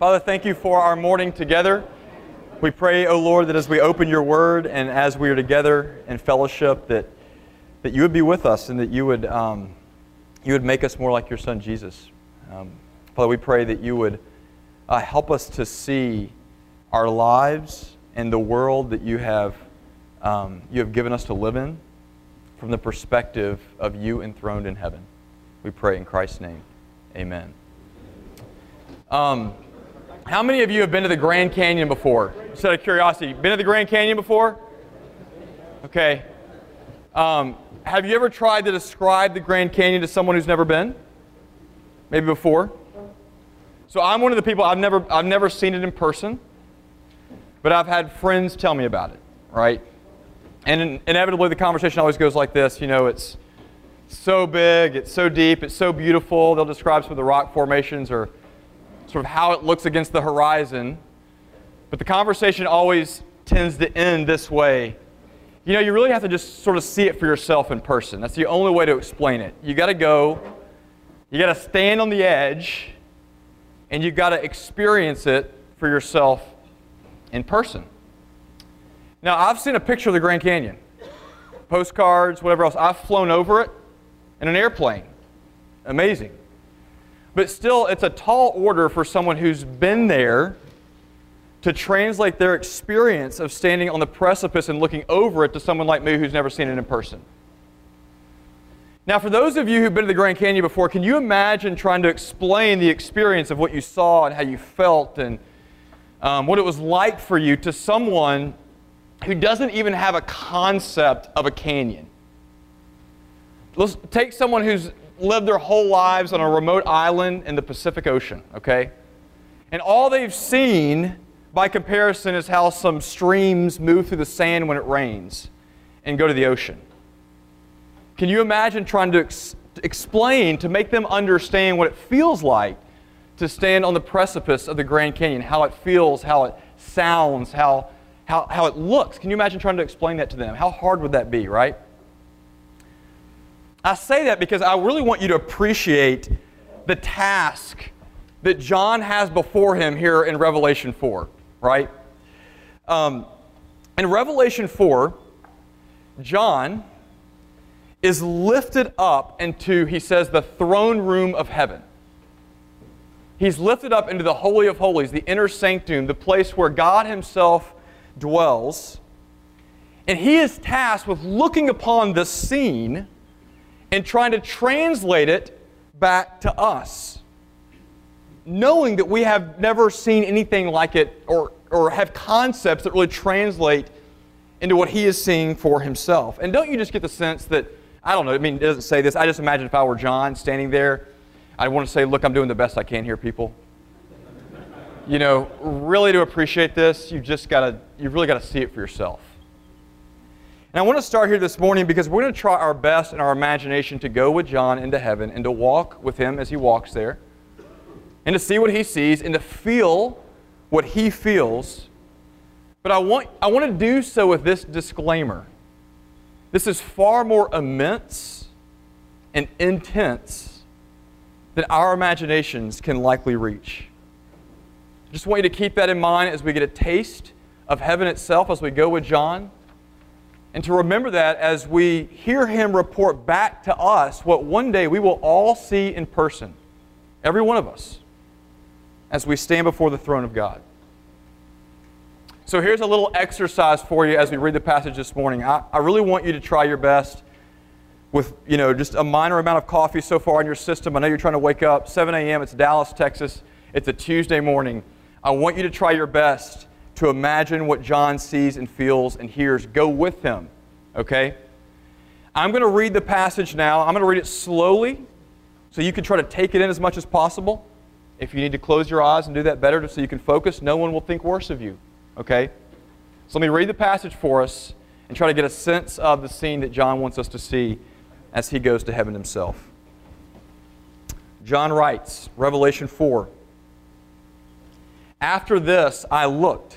Father, thank you for our morning together. We pray, O oh Lord, that as we open your word and as we are together in fellowship, that, that you would be with us and that you would, um, you would make us more like your son Jesus. Um, Father, we pray that you would uh, help us to see our lives and the world that you have, um, you have given us to live in from the perspective of you enthroned in heaven. We pray in Christ's name. Amen. Um, how many of you have been to the Grand Canyon before? Just out of curiosity, been to the Grand Canyon before? Okay. Um, have you ever tried to describe the Grand Canyon to someone who's never been? Maybe before? So I'm one of the people I've never I've never seen it in person, but I've had friends tell me about it, right? And in, inevitably the conversation always goes like this, you know, it's so big, it's so deep, it's so beautiful. They'll describe some of the rock formations or sort of how it looks against the horizon. But the conversation always tends to end this way. You know, you really have to just sort of see it for yourself in person. That's the only way to explain it. You got to go, you got to stand on the edge, and you got to experience it for yourself in person. Now, I've seen a picture of the Grand Canyon, postcards, whatever else. I've flown over it in an airplane. Amazing. But still, it's a tall order for someone who's been there to translate their experience of standing on the precipice and looking over it to someone like me who's never seen it in person. Now, for those of you who've been to the Grand Canyon before, can you imagine trying to explain the experience of what you saw and how you felt and um, what it was like for you to someone who doesn't even have a concept of a canyon? Let's take someone who's lived their whole lives on a remote island in the Pacific Ocean, okay? And all they've seen by comparison is how some streams move through the sand when it rains and go to the ocean. Can you imagine trying to ex- explain, to make them understand what it feels like to stand on the precipice of the Grand Canyon, how it feels, how it sounds, how, how, how it looks? Can you imagine trying to explain that to them? How hard would that be, right? I say that because I really want you to appreciate the task that John has before him here in Revelation 4, right? Um, in Revelation 4, John is lifted up into, he says, the throne room of heaven. He's lifted up into the Holy of Holies, the inner sanctum, the place where God Himself dwells. And he is tasked with looking upon the scene and trying to translate it back to us. Knowing that we have never seen anything like it or, or have concepts that really translate into what he is seeing for himself. And don't you just get the sense that, I don't know, I mean, it doesn't say this. I just imagine if I were John standing there, I'd want to say, look, I'm doing the best I can here, people. you know, really to appreciate this, you've just got to, you've really got to see it for yourself. And I want to start here this morning because we're going to try our best in our imagination to go with John into heaven and to walk with him as he walks there and to see what he sees and to feel what he feels. But I want, I want to do so with this disclaimer. This is far more immense and intense than our imaginations can likely reach. I just want you to keep that in mind as we get a taste of heaven itself as we go with John. And to remember that as we hear him report back to us what one day we will all see in person, every one of us, as we stand before the throne of God. So here's a little exercise for you as we read the passage this morning. I, I really want you to try your best with, you know, just a minor amount of coffee so far in your system. I know you're trying to wake up. 7 a.m., it's Dallas, Texas. It's a Tuesday morning. I want you to try your best to imagine what John sees and feels and hears. Go with him, okay? I'm going to read the passage now. I'm going to read it slowly so you can try to take it in as much as possible. If you need to close your eyes and do that better so you can focus, no one will think worse of you, okay? So let me read the passage for us and try to get a sense of the scene that John wants us to see as he goes to heaven himself. John writes, Revelation 4 After this I looked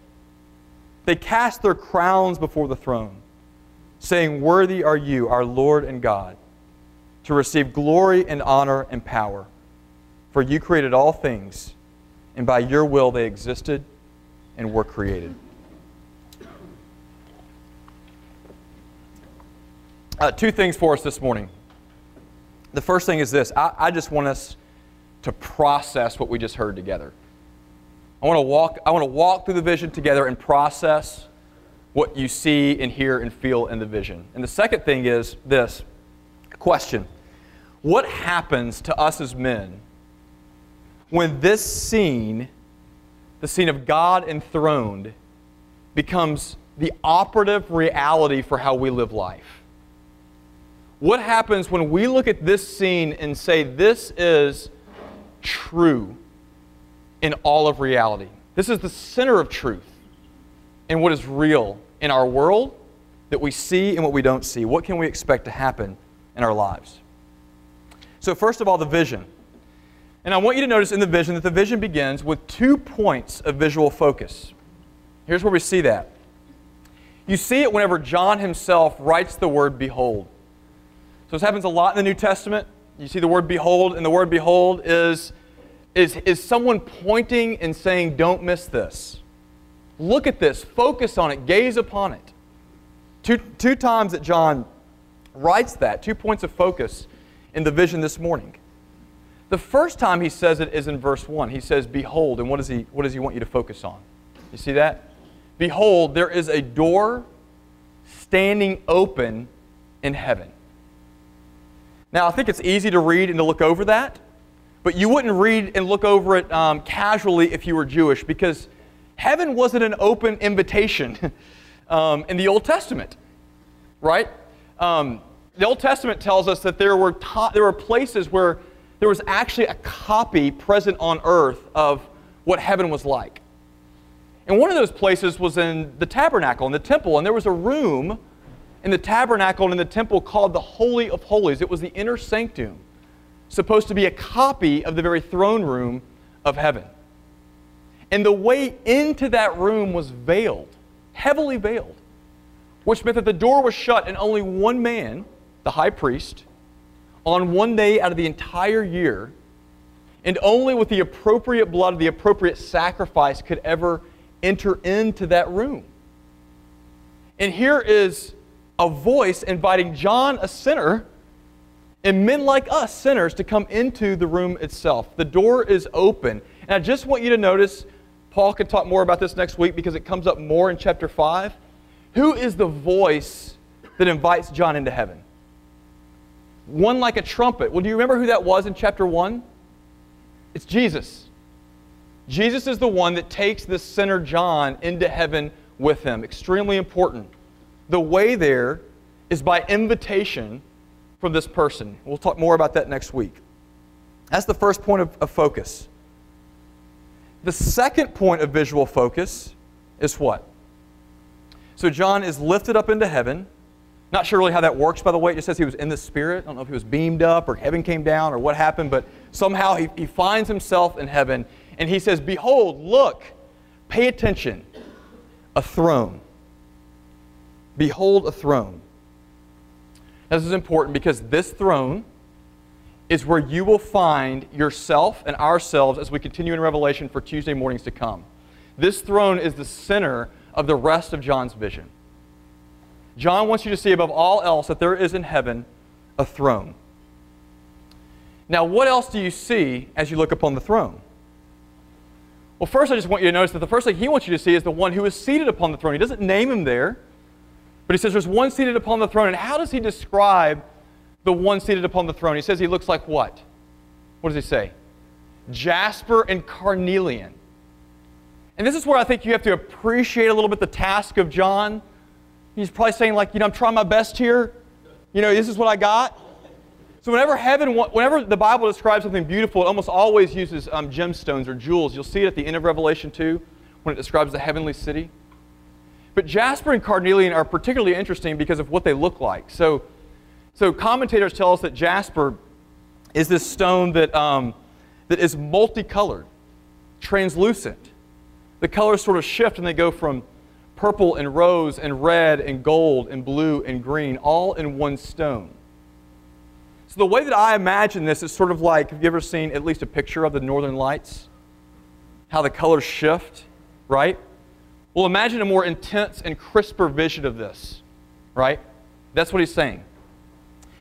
They cast their crowns before the throne, saying, Worthy are you, our Lord and God, to receive glory and honor and power. For you created all things, and by your will they existed and were created. Uh, two things for us this morning. The first thing is this I, I just want us to process what we just heard together. I want to walk, I want to walk through the vision together and process what you see and hear and feel in the vision. And the second thing is this question What happens to us as men when this scene, the scene of God enthroned, becomes the operative reality for how we live life? What happens when we look at this scene and say, this is true in all of reality? This is the center of truth in what is real in our world that we see and what we don't see. What can we expect to happen in our lives? So, first of all, the vision. And I want you to notice in the vision that the vision begins with two points of visual focus. Here's where we see that. You see it whenever John himself writes the word behold. So this happens a lot in the New Testament. You see the word behold, and the word behold is, is, is someone pointing and saying, Don't miss this. Look at this, focus on it, gaze upon it. Two, two times that John writes that, two points of focus in the vision this morning. The first time he says it is in verse 1. He says, Behold, and what does he, what does he want you to focus on? You see that? Behold, there is a door standing open in heaven. Now, I think it's easy to read and to look over that, but you wouldn't read and look over it um, casually if you were Jewish because heaven wasn't an open invitation um, in the Old Testament, right? Um, the Old Testament tells us that there were, there were places where there was actually a copy present on earth of what heaven was like. And one of those places was in the tabernacle, in the temple, and there was a room in the tabernacle and in the temple called the Holy of Holies. It was the inner sanctum, supposed to be a copy of the very throne room of heaven. And the way into that room was veiled, heavily veiled, which meant that the door was shut and only one man, the high priest, on one day out of the entire year, and only with the appropriate blood of the appropriate sacrifice could ever enter into that room. And here is a voice inviting John, a sinner, and men like us, sinners, to come into the room itself. The door is open. And I just want you to notice, Paul can talk more about this next week because it comes up more in chapter 5. Who is the voice that invites John into heaven? One like a trumpet. Well, do you remember who that was in chapter 1? It's Jesus. Jesus is the one that takes this sinner John into heaven with him. Extremely important. The way there is by invitation from this person. We'll talk more about that next week. That's the first point of, of focus. The second point of visual focus is what? So John is lifted up into heaven. Not sure really how that works, by the way. It just says he was in the Spirit. I don't know if he was beamed up or heaven came down or what happened, but somehow he, he finds himself in heaven and he says, Behold, look, pay attention, a throne. Behold, a throne. This is important because this throne is where you will find yourself and ourselves as we continue in Revelation for Tuesday mornings to come. This throne is the center of the rest of John's vision. John wants you to see above all else that there is in heaven a throne. Now, what else do you see as you look upon the throne? Well, first, I just want you to notice that the first thing he wants you to see is the one who is seated upon the throne. He doesn't name him there, but he says there's one seated upon the throne. And how does he describe the one seated upon the throne. He says he looks like what? What does he say? Jasper and carnelian. And this is where I think you have to appreciate a little bit the task of John. He's probably saying, like, you know, I'm trying my best here. You know, this is what I got. So whenever heaven, whenever the Bible describes something beautiful, it almost always uses um, gemstones or jewels. You'll see it at the end of Revelation 2 when it describes the heavenly city. But jasper and carnelian are particularly interesting because of what they look like. So so commentators tell us that jasper is this stone that, um, that is multicolored, translucent. The colors sort of shift and they go from purple and rose and red and gold and blue and green, all in one stone. So the way that I imagine this is sort of like, have you ever seen at least a picture of the northern lights? How the colors shift, right? Well, imagine a more intense and crisper vision of this, right? That's what he's saying.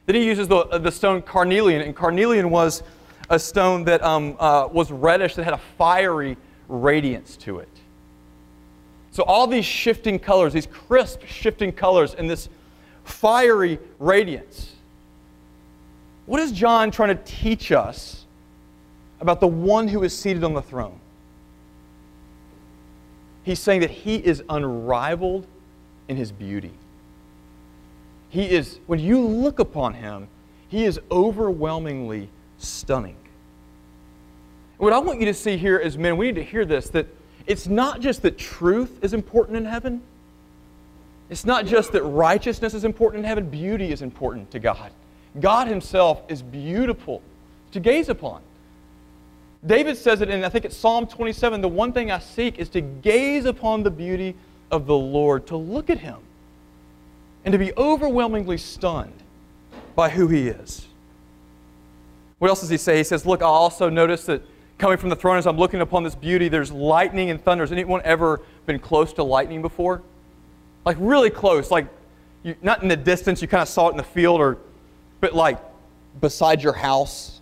Then he uses the, uh, the stone carnelian, and carnelian was a stone that um, uh, was reddish, that had a fiery radiance to it. So, all these shifting colors, these crisp shifting colors, and this fiery radiance. What is John trying to teach us about the one who is seated on the throne? He's saying that he is unrivaled in his beauty. He is, when you look upon him, he is overwhelmingly stunning. What I want you to see here is, men, we need to hear this that it's not just that truth is important in heaven, it's not just that righteousness is important in heaven, beauty is important to God. God Himself is beautiful to gaze upon. David says it in, I think it's Psalm 27 the one thing I seek is to gaze upon the beauty of the Lord, to look at Him and to be overwhelmingly stunned by who he is. What else does he say? He says, Look, I also notice that coming from the throne as I'm looking upon this beauty, there's lightning and thunder. Has anyone ever been close to lightning before? Like really close, like you, not in the distance, you kind of saw it in the field, or but like beside your house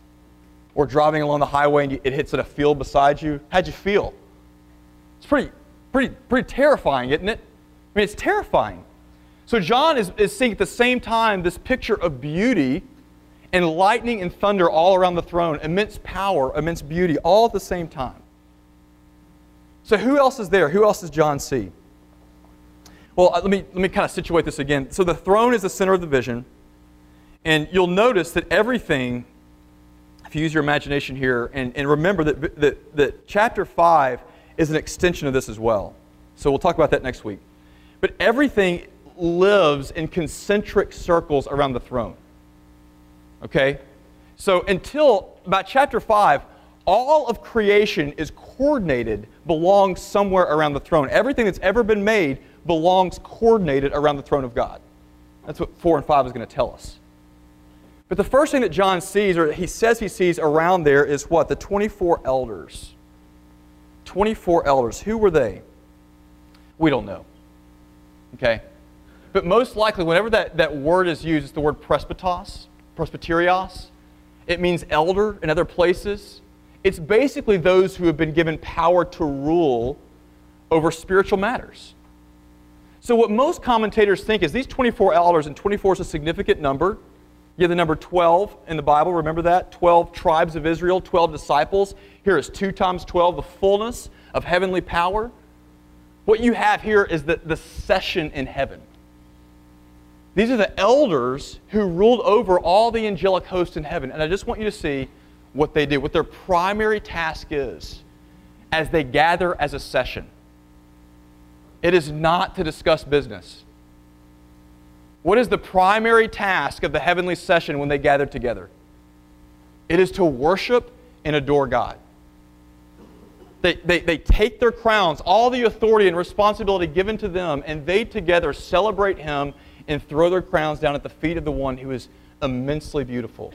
or driving along the highway and it hits at a field beside you. How'd you feel? It's pretty, pretty, pretty terrifying, isn't it? I mean, it's terrifying. So John is, is seeing at the same time this picture of beauty and lightning and thunder all around the throne, immense power, immense beauty, all at the same time. So who else is there? Who else does John see? Well, uh, let me, let me kind of situate this again. So the throne is the center of the vision, and you'll notice that everything, if you use your imagination here, and, and remember that, that, that chapter 5 is an extension of this as well. So we'll talk about that next week. But everything lives in concentric circles around the throne. Okay? So until about chapter 5, all of creation is coordinated, belongs somewhere around the throne. Everything that's ever been made belongs coordinated around the throne of God. That's what 4 and 5 is going to tell us. But the first thing that John sees, or he says he sees around there, is what? The 24 elders. 24 elders. Who were they? We don't know. Okay? But most likely, whenever that, that word is used, it's the word presbytos, presbyterios. It means elder in other places. It's basically those who have been given power to rule over spiritual matters. So, what most commentators think is these 24 elders, and 24 is a significant number. You have the number 12 in the Bible, remember that? 12 tribes of Israel, 12 disciples. Here is 2 times 12, the fullness of heavenly power. What you have here is the, the session in heaven. These are the elders who ruled over all the angelic hosts in heaven. And I just want you to see what they do, what their primary task is as they gather as a session. It is not to discuss business. What is the primary task of the heavenly session when they gather together? It is to worship and adore God. They, they, they take their crowns, all the authority and responsibility given to them, and they together celebrate Him and throw their crowns down at the feet of the one who is immensely beautiful.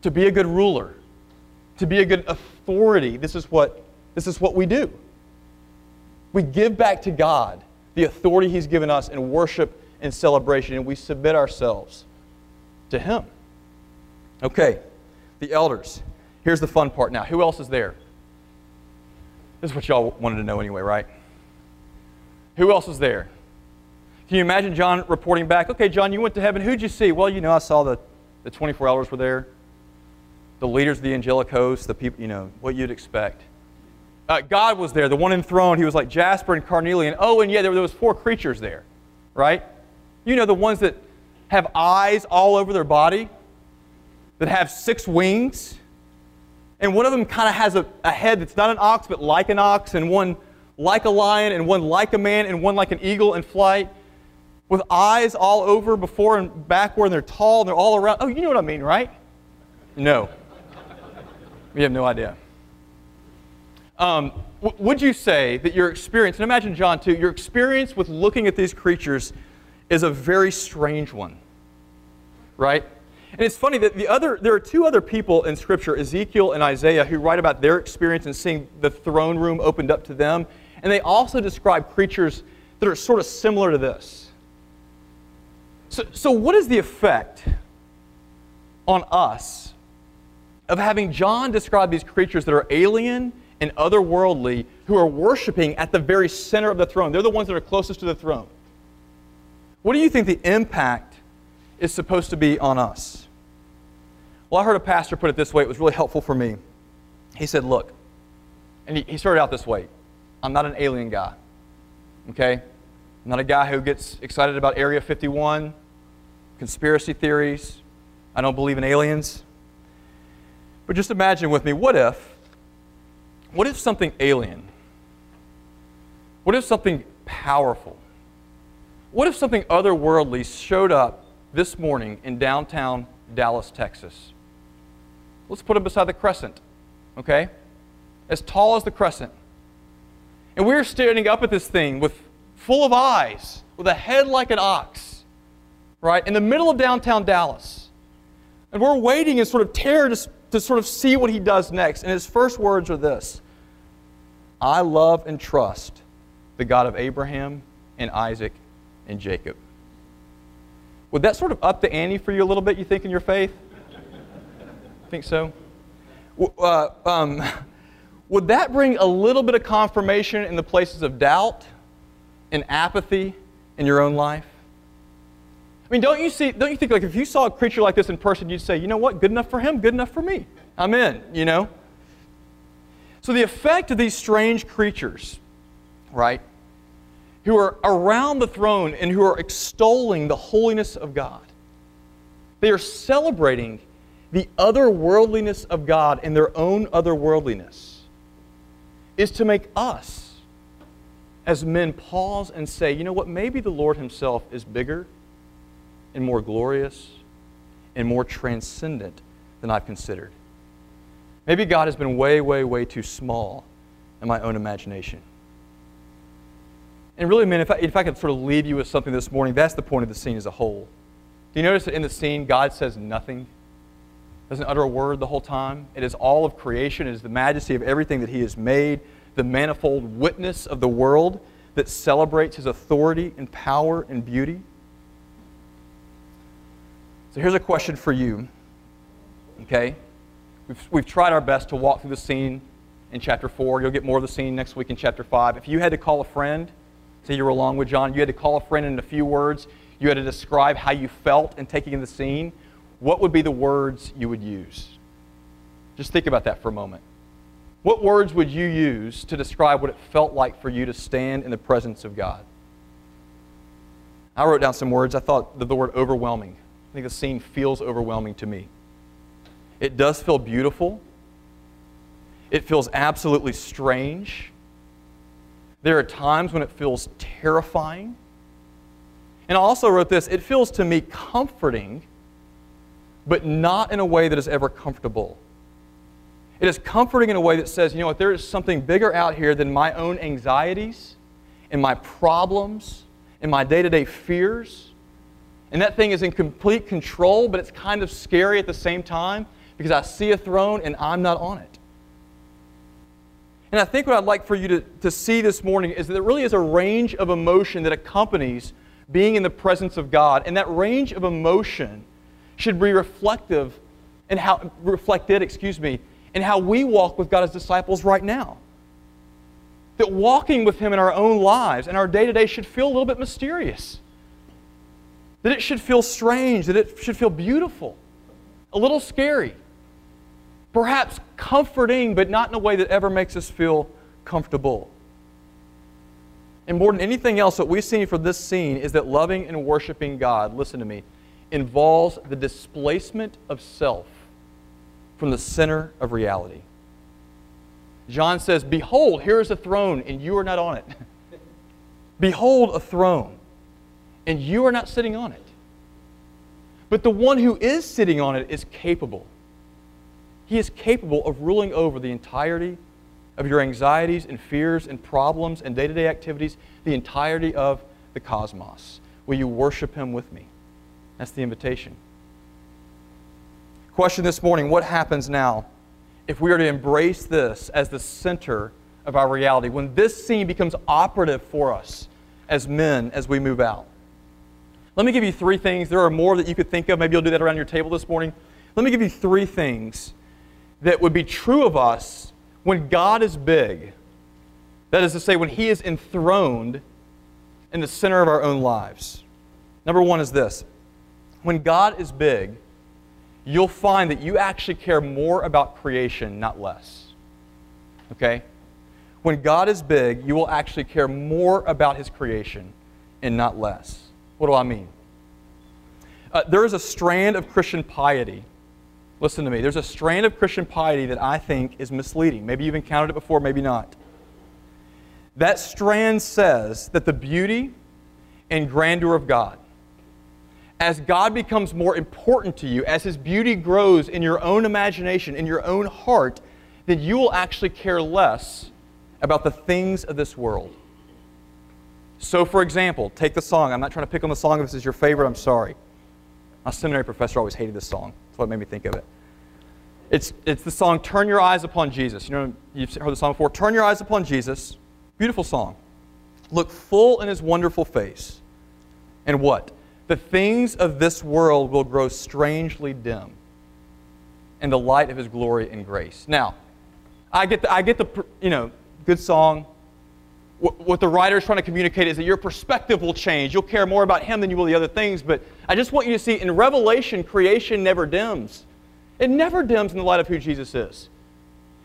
To be a good ruler, to be a good authority, this is what, this is what we do. We give back to God the authority He's given us in worship and celebration, and we submit ourselves to Him. Okay, the elders. Here's the fun part now. Who else is there? This is what y'all wanted to know anyway, right? Who else is there? Can you imagine John reporting back? Okay, John, you went to heaven. Who'd you see? Well, you know, I saw the, the 24 elders were there, the leaders of the angelic host, the people, you know, what you'd expect. Uh, God was there, the one enthroned. He was like Jasper and carnelian. Oh, and yeah, there, there was four creatures there, right? You know, the ones that have eyes all over their body, that have six wings, and one of them kind of has a, a head that's not an ox, but like an ox, and one like a lion, and one like a man, and one like an eagle in flight with eyes all over before and backward, and they're tall and they're all around. Oh, you know what I mean, right? No. We have no idea. Um, would you say that your experience, and imagine John too, your experience with looking at these creatures is a very strange one, right? And it's funny that the other, there are two other people in Scripture, Ezekiel and Isaiah, who write about their experience in seeing the throne room opened up to them. And they also describe creatures that are sort of similar to this. So, so what is the effect on us of having John describe these creatures that are alien and otherworldly who are worshiping at the very center of the throne? They're the ones that are closest to the throne. What do you think the impact is supposed to be on us? Well, I heard a pastor put it this way. It was really helpful for me. He said, Look, and he, started out this way I'm not an alien guy. Okay? I'm not a guy who gets excited about Area 51, conspiracy theories. I don't believe in aliens. But just imagine with me what if, what if something alien? What if something powerful? What if something otherworldly showed up this morning in downtown Dallas, Texas? Let's put it beside the crescent, okay? As tall as the crescent. And we're standing up at this thing with full of eyes, with a head like an ox, right, in the middle of downtown Dallas. And we're waiting in sort of terror to, to sort of see what he does next. And his first words are this I love and trust the God of Abraham and Isaac and Jacob. Would that sort of up the ante for you a little bit, you think, in your faith? think so? Uh, um, would that bring a little bit of confirmation in the places of doubt and apathy in your own life? I mean, don't you see, don't you think like if you saw a creature like this in person, you'd say, you know what, good enough for him, good enough for me. I'm in, you know? So the effect of these strange creatures, right, who are around the throne and who are extolling the holiness of God, they are celebrating the otherworldliness of God and their own otherworldliness, is to make us as men pause and say, you know what, maybe the Lord Himself is bigger and more glorious and more transcendent than I've considered. Maybe God has been way, way, way too small in my own imagination. And really, man, if I, if I could sort of leave you with something this morning, that's the point of the scene as a whole. Do you notice that in the scene, God says nothing? Doesn't utter a word the whole time? It is all of creation, it is the majesty of everything that He has made the manifold witness of the world that celebrates his authority and power and beauty? So here's a question for you. Okay? We've, we've tried our best to walk through the scene in chapter 4. You'll get more of the scene next week in chapter 5. If you had to call a friend, say you were along with John, you had to call a friend in a few words, you had to describe how you felt in taking in the scene, what would be the words you would use? Just think about that for a moment. What words would you use to describe what it felt like for you to stand in the presence of God? I wrote down some words. I thought the word overwhelming. I think the scene feels overwhelming to me. It does feel beautiful. It feels absolutely strange. There are times when it feels terrifying. And I also wrote this it feels to me comforting, but not in a way that is ever comfortable. It is comforting in a way that says, you know what, there is something bigger out here than my own anxieties and my problems and my day to day fears. And that thing is in complete control, but it's kind of scary at the same time because I see a throne and I'm not on it. And I think what I'd like for you to, to see this morning is that there really is a range of emotion that accompanies being in the presence of God. And that range of emotion should be reflective and how reflected, excuse me, in how we walk with God as disciples right now. That walking with Him in our own lives and our day to day should feel a little bit mysterious. That it should feel strange, that it should feel beautiful, a little scary, perhaps comforting, but not in a way that ever makes us feel comfortable. And more than anything else, what we see from this scene is that loving and worshiping God, listen to me, involves the displacement of self from the center of reality. John says, Behold, here is a throne, and you are not on it. Behold, a throne, and you are not sitting on it. But the one who is sitting on it is capable. He is capable of ruling over the entirety of your anxieties and fears and problems and day to day activities, the entirety of the cosmos. Will you worship Him with me? That's the invitation. Question this morning What happens now if we are to embrace this as the center of our reality? When this scene becomes operative for us as men as we move out? Let me give you three things. There are more that you could think of. Maybe you'll do that around your table this morning. Let me give you three things that would be true of us when God is big. That is to say, when He is enthroned in the center of our own lives. Number one is this when God is big, you'll find that you actually care more about creation, not less. Okay? When God is big, you will actually care more about his creation and not less. What do I mean? Uh, there is a strand of Christian piety. Listen to me. There's a strand of Christian piety that I think is misleading. Maybe you've encountered it before, maybe not. That strand says that the beauty and grandeur of God as God becomes more important to you, as His beauty grows in your own imagination, in your own heart, then you will actually care less about the things of this world. So, for example, take the song. I'm not trying to pick on the song. If this is your favorite, I'm sorry. My seminary professor always hated this song. That's what made me think of it. It's, it's the song Turn Your Eyes Upon Jesus. You know, you've heard the song before. Turn Your Eyes Upon Jesus. Beautiful song. Look full in His wonderful face. And what? the things of this world will grow strangely dim in the light of his glory and grace. Now, I get the, I get the you know, good song. What the writer is trying to communicate is that your perspective will change. You'll care more about him than you will the other things. But I just want you to see in Revelation, creation never dims. It never dims in the light of who Jesus is.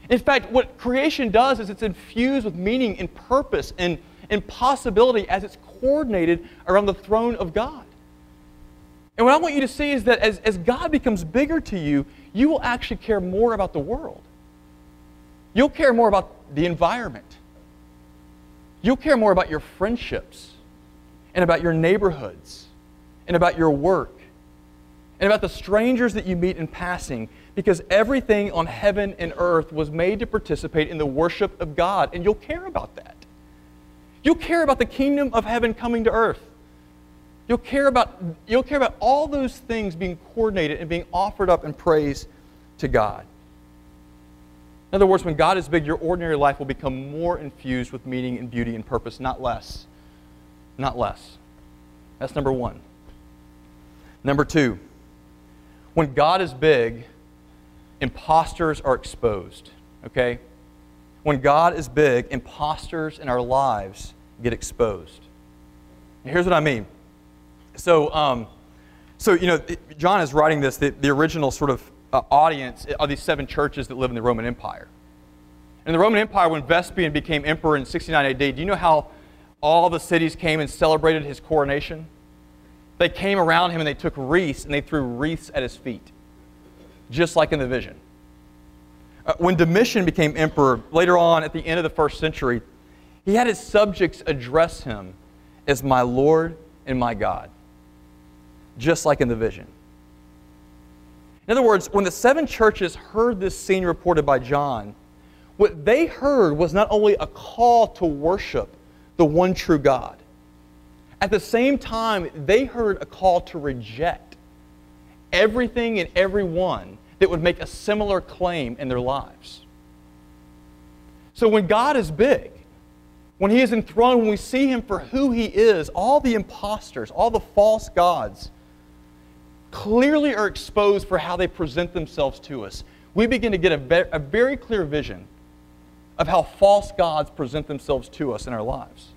In fact, what creation does is it's infused with meaning and purpose and, and possibility as it's coordinated around the throne of God. And what I want you to see is that as, as God becomes bigger to you, you will actually care more about the world. You'll care more about the environment. You'll care more about your friendships and about your neighborhoods and about your work and about the strangers that you meet in passing because everything on heaven and earth was made to participate in the worship of God, and you'll care about that. You'll care about the kingdom of heaven coming to earth. You'll care about, you'll care about all those things being coordinated and being offered up in praise to God. In other words, when God is big, your ordinary life will become more infused with meaning and beauty and purpose, not less. Not less. That's number one. Number two, when God is big, imposters are exposed. Okay? When God is big, imposters in our lives get exposed. And here's what I mean so, um, so you know, John is writing this. The, the original sort of uh, audience are these seven churches that live in the Roman Empire, In the Roman Empire, when Vespasian became emperor in 69 AD, do you know how all the cities came and celebrated his coronation? They came around him and they took wreaths and they threw wreaths at his feet, just like in the vision. Uh, when Domitian became emperor, later on at the end of the first century, he had his subjects address him as my Lord and my God, just like in the vision. In other words, when the seven churches heard this scene reported by John, what they heard was not only a call to worship the one true God, at the same time, they heard a call to reject everything and everyone that would make a similar claim in their lives. So when God is big, when He is enthroned, when we see Him for who He is, all the imposters, all the false gods, clearly are exposed for how they present themselves to us. We begin to get a, a very clear vision of how false gods present themselves to us in our lives.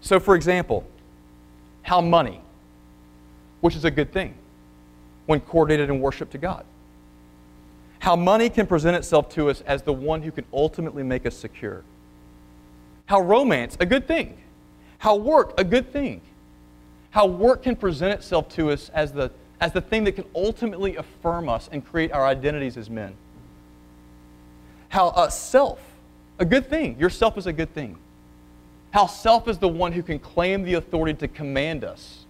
So, for example, how money, which is a good thing when coordinated in worship to God, how money can present itself to us as the one who can ultimately make us secure. How romance, a good thing. How work, a good thing. How work can present itself to us as the, as the thing that can ultimately affirm us and create our identities as men. How uh, self, a good thing. Yourself is a good thing. How self is the one who can claim the authority to command us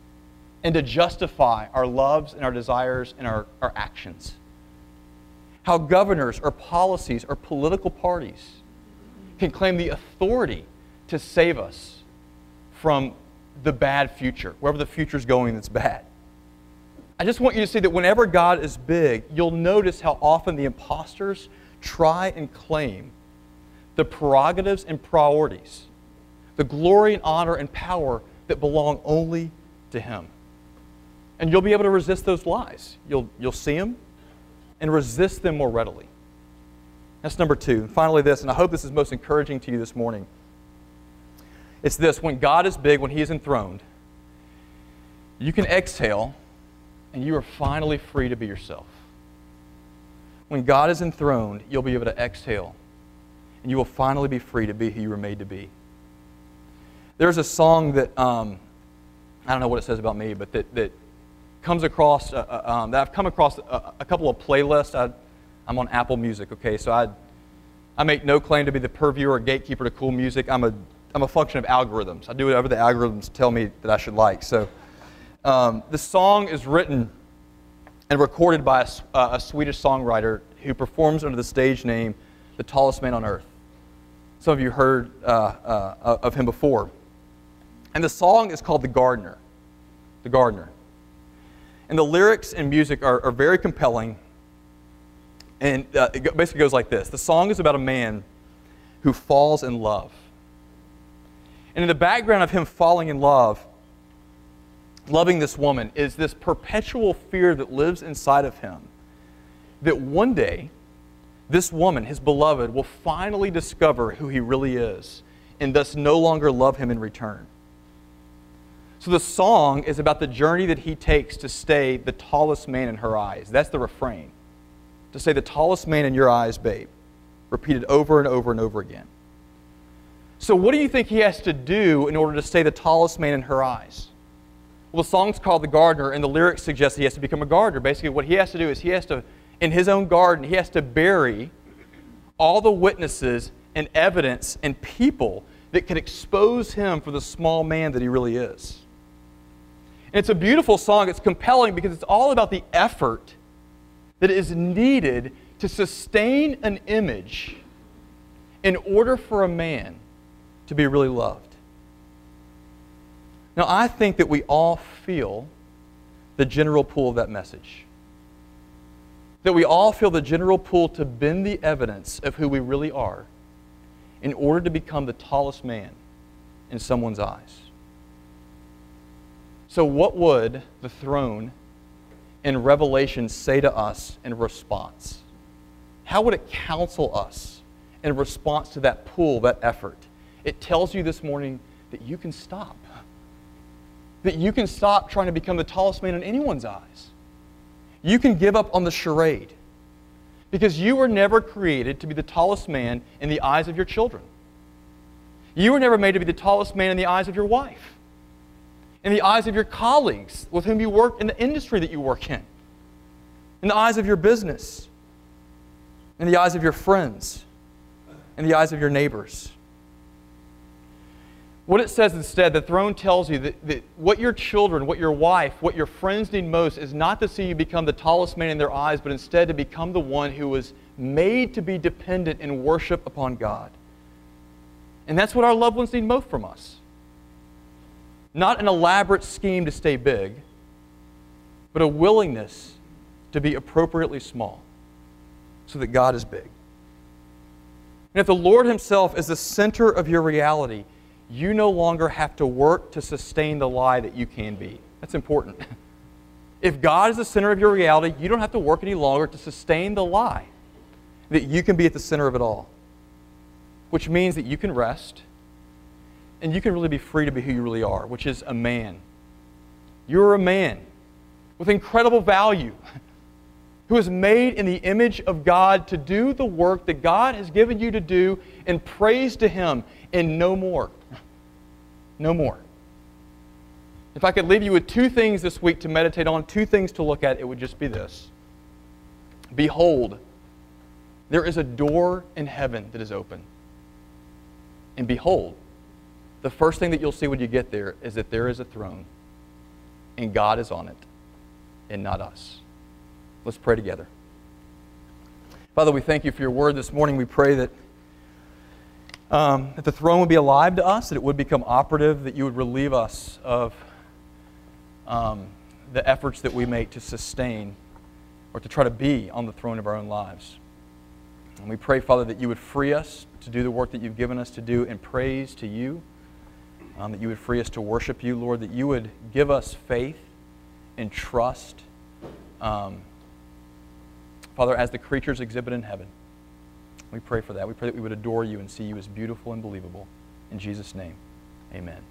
and to justify our loves and our desires and our, our actions. How governors or policies or political parties can claim the authority to save us from the bad future, wherever the future is going that's bad. I just want you to see that whenever God is big, you'll notice how often the imposters try and claim the prerogatives and priorities the glory and honor and power that belong only to Him. And you'll be able to resist those lies. You'll, you'll see them and resist them more readily. That's number two. And Finally, this, and I hope this is most encouraging to you this morning. It's this when God is big, when He is enthroned, you can exhale and you are finally free to be yourself. When God is enthroned, you'll be able to exhale and you will finally be free to be who you were made to be. There's a song that, um, I don't know what it says about me, but that, that comes across, uh, uh, um, that I've come across a, a couple of playlists. I, am on Apple Music, okay? So I, I make no claim to be the purveyor or gatekeeper to cool music. I'm a, I'm a function of algorithms. I do whatever the algorithms tell me that I should like. So um, the song is written and recorded by a, uh, a Swedish songwriter who performs under the stage name The Tallest Man on Earth. Some of you heard uh, uh, of him before. And the song is called The Gardener. The Gardener. And the lyrics and music are, are very compelling. And uh, it basically goes like this The song is about a man who falls in love. And in the background of him falling in love, loving this woman, is this perpetual fear that lives inside of him that one day, this woman, his beloved, will finally discover who he really is and thus no longer love him in return. So the song is about the journey that he takes to stay the tallest man in her eyes. That's the refrain. To say the tallest man in your eyes, babe. Repeated over and over and over again. So, what do you think he has to do in order to stay the tallest man in her eyes? Well, the song's called The Gardener, and the lyrics suggest he has to become a gardener. Basically, what he has to do is he has to, in his own garden, he has to bury all the witnesses and evidence and people that can expose him for the small man that he really is. And it's a beautiful song. It's compelling because it's all about the effort that is needed to sustain an image in order for a man to be really loved. Now, I think that we all feel the general pull of that message. That we all feel the general pull to bend the evidence of who we really are in order to become the tallest man in someone's eyes. So, what would the throne in Revelation say to us in response? How would it counsel us in response to that pull, that effort? It tells you this morning that you can stop. That you can stop trying to become the tallest man in anyone's eyes. You can give up on the charade. Because you were never created to be the tallest man in the eyes of your children. You were never made to be the tallest man in the eyes of your wife, in the eyes of your colleagues with whom you work, in the industry that you work in, in the eyes of your business, in the eyes of your friends, in the eyes of your neighbors. What it says instead, the throne tells you that, that, what your children, what your wife, what your friends need most is not to see you become the tallest man in their eyes, but instead to become the one who was made to be dependent in worship upon God. And that's what our loved ones need most from us. Not an elaborate scheme to stay big, but a willingness to be appropriately small so that God is big. And if the Lord Himself is the center of your reality, you no longer have to work to sustain the lie that you can be. That's important. If God is the center of your reality, you don't have to work any longer to sustain the lie that you can be at the center of it all. Which means that you can rest and you can really be free to be who you really are, which is a man. You're a man with incredible value who is made in the image of God to do the work that God has given you to do and praise to Him and no more. No more. If I could leave you with two things this week to meditate on, two things to look at, it would just be this Behold, there is a door in heaven that is open. And behold, the first thing that you'll see when you get there is that there is a throne, and God is on it, and not us. Let's pray together. Father, we thank you for your word this morning. We pray that um, that the throne would be alive to us, that it would become operative, that you would relieve us of um, the efforts that we make to sustain or to try to be on the throne of our own lives. And we pray, Father, that you would free us to do the work that you've given us to do in praise to you, um, that you would free us to worship you, Lord, that you would give us faith and trust, um, Father, as the creatures exhibit in heaven. We pray for that. We pray that we would adore you and see you as beautiful and believable. In Jesus' name, amen.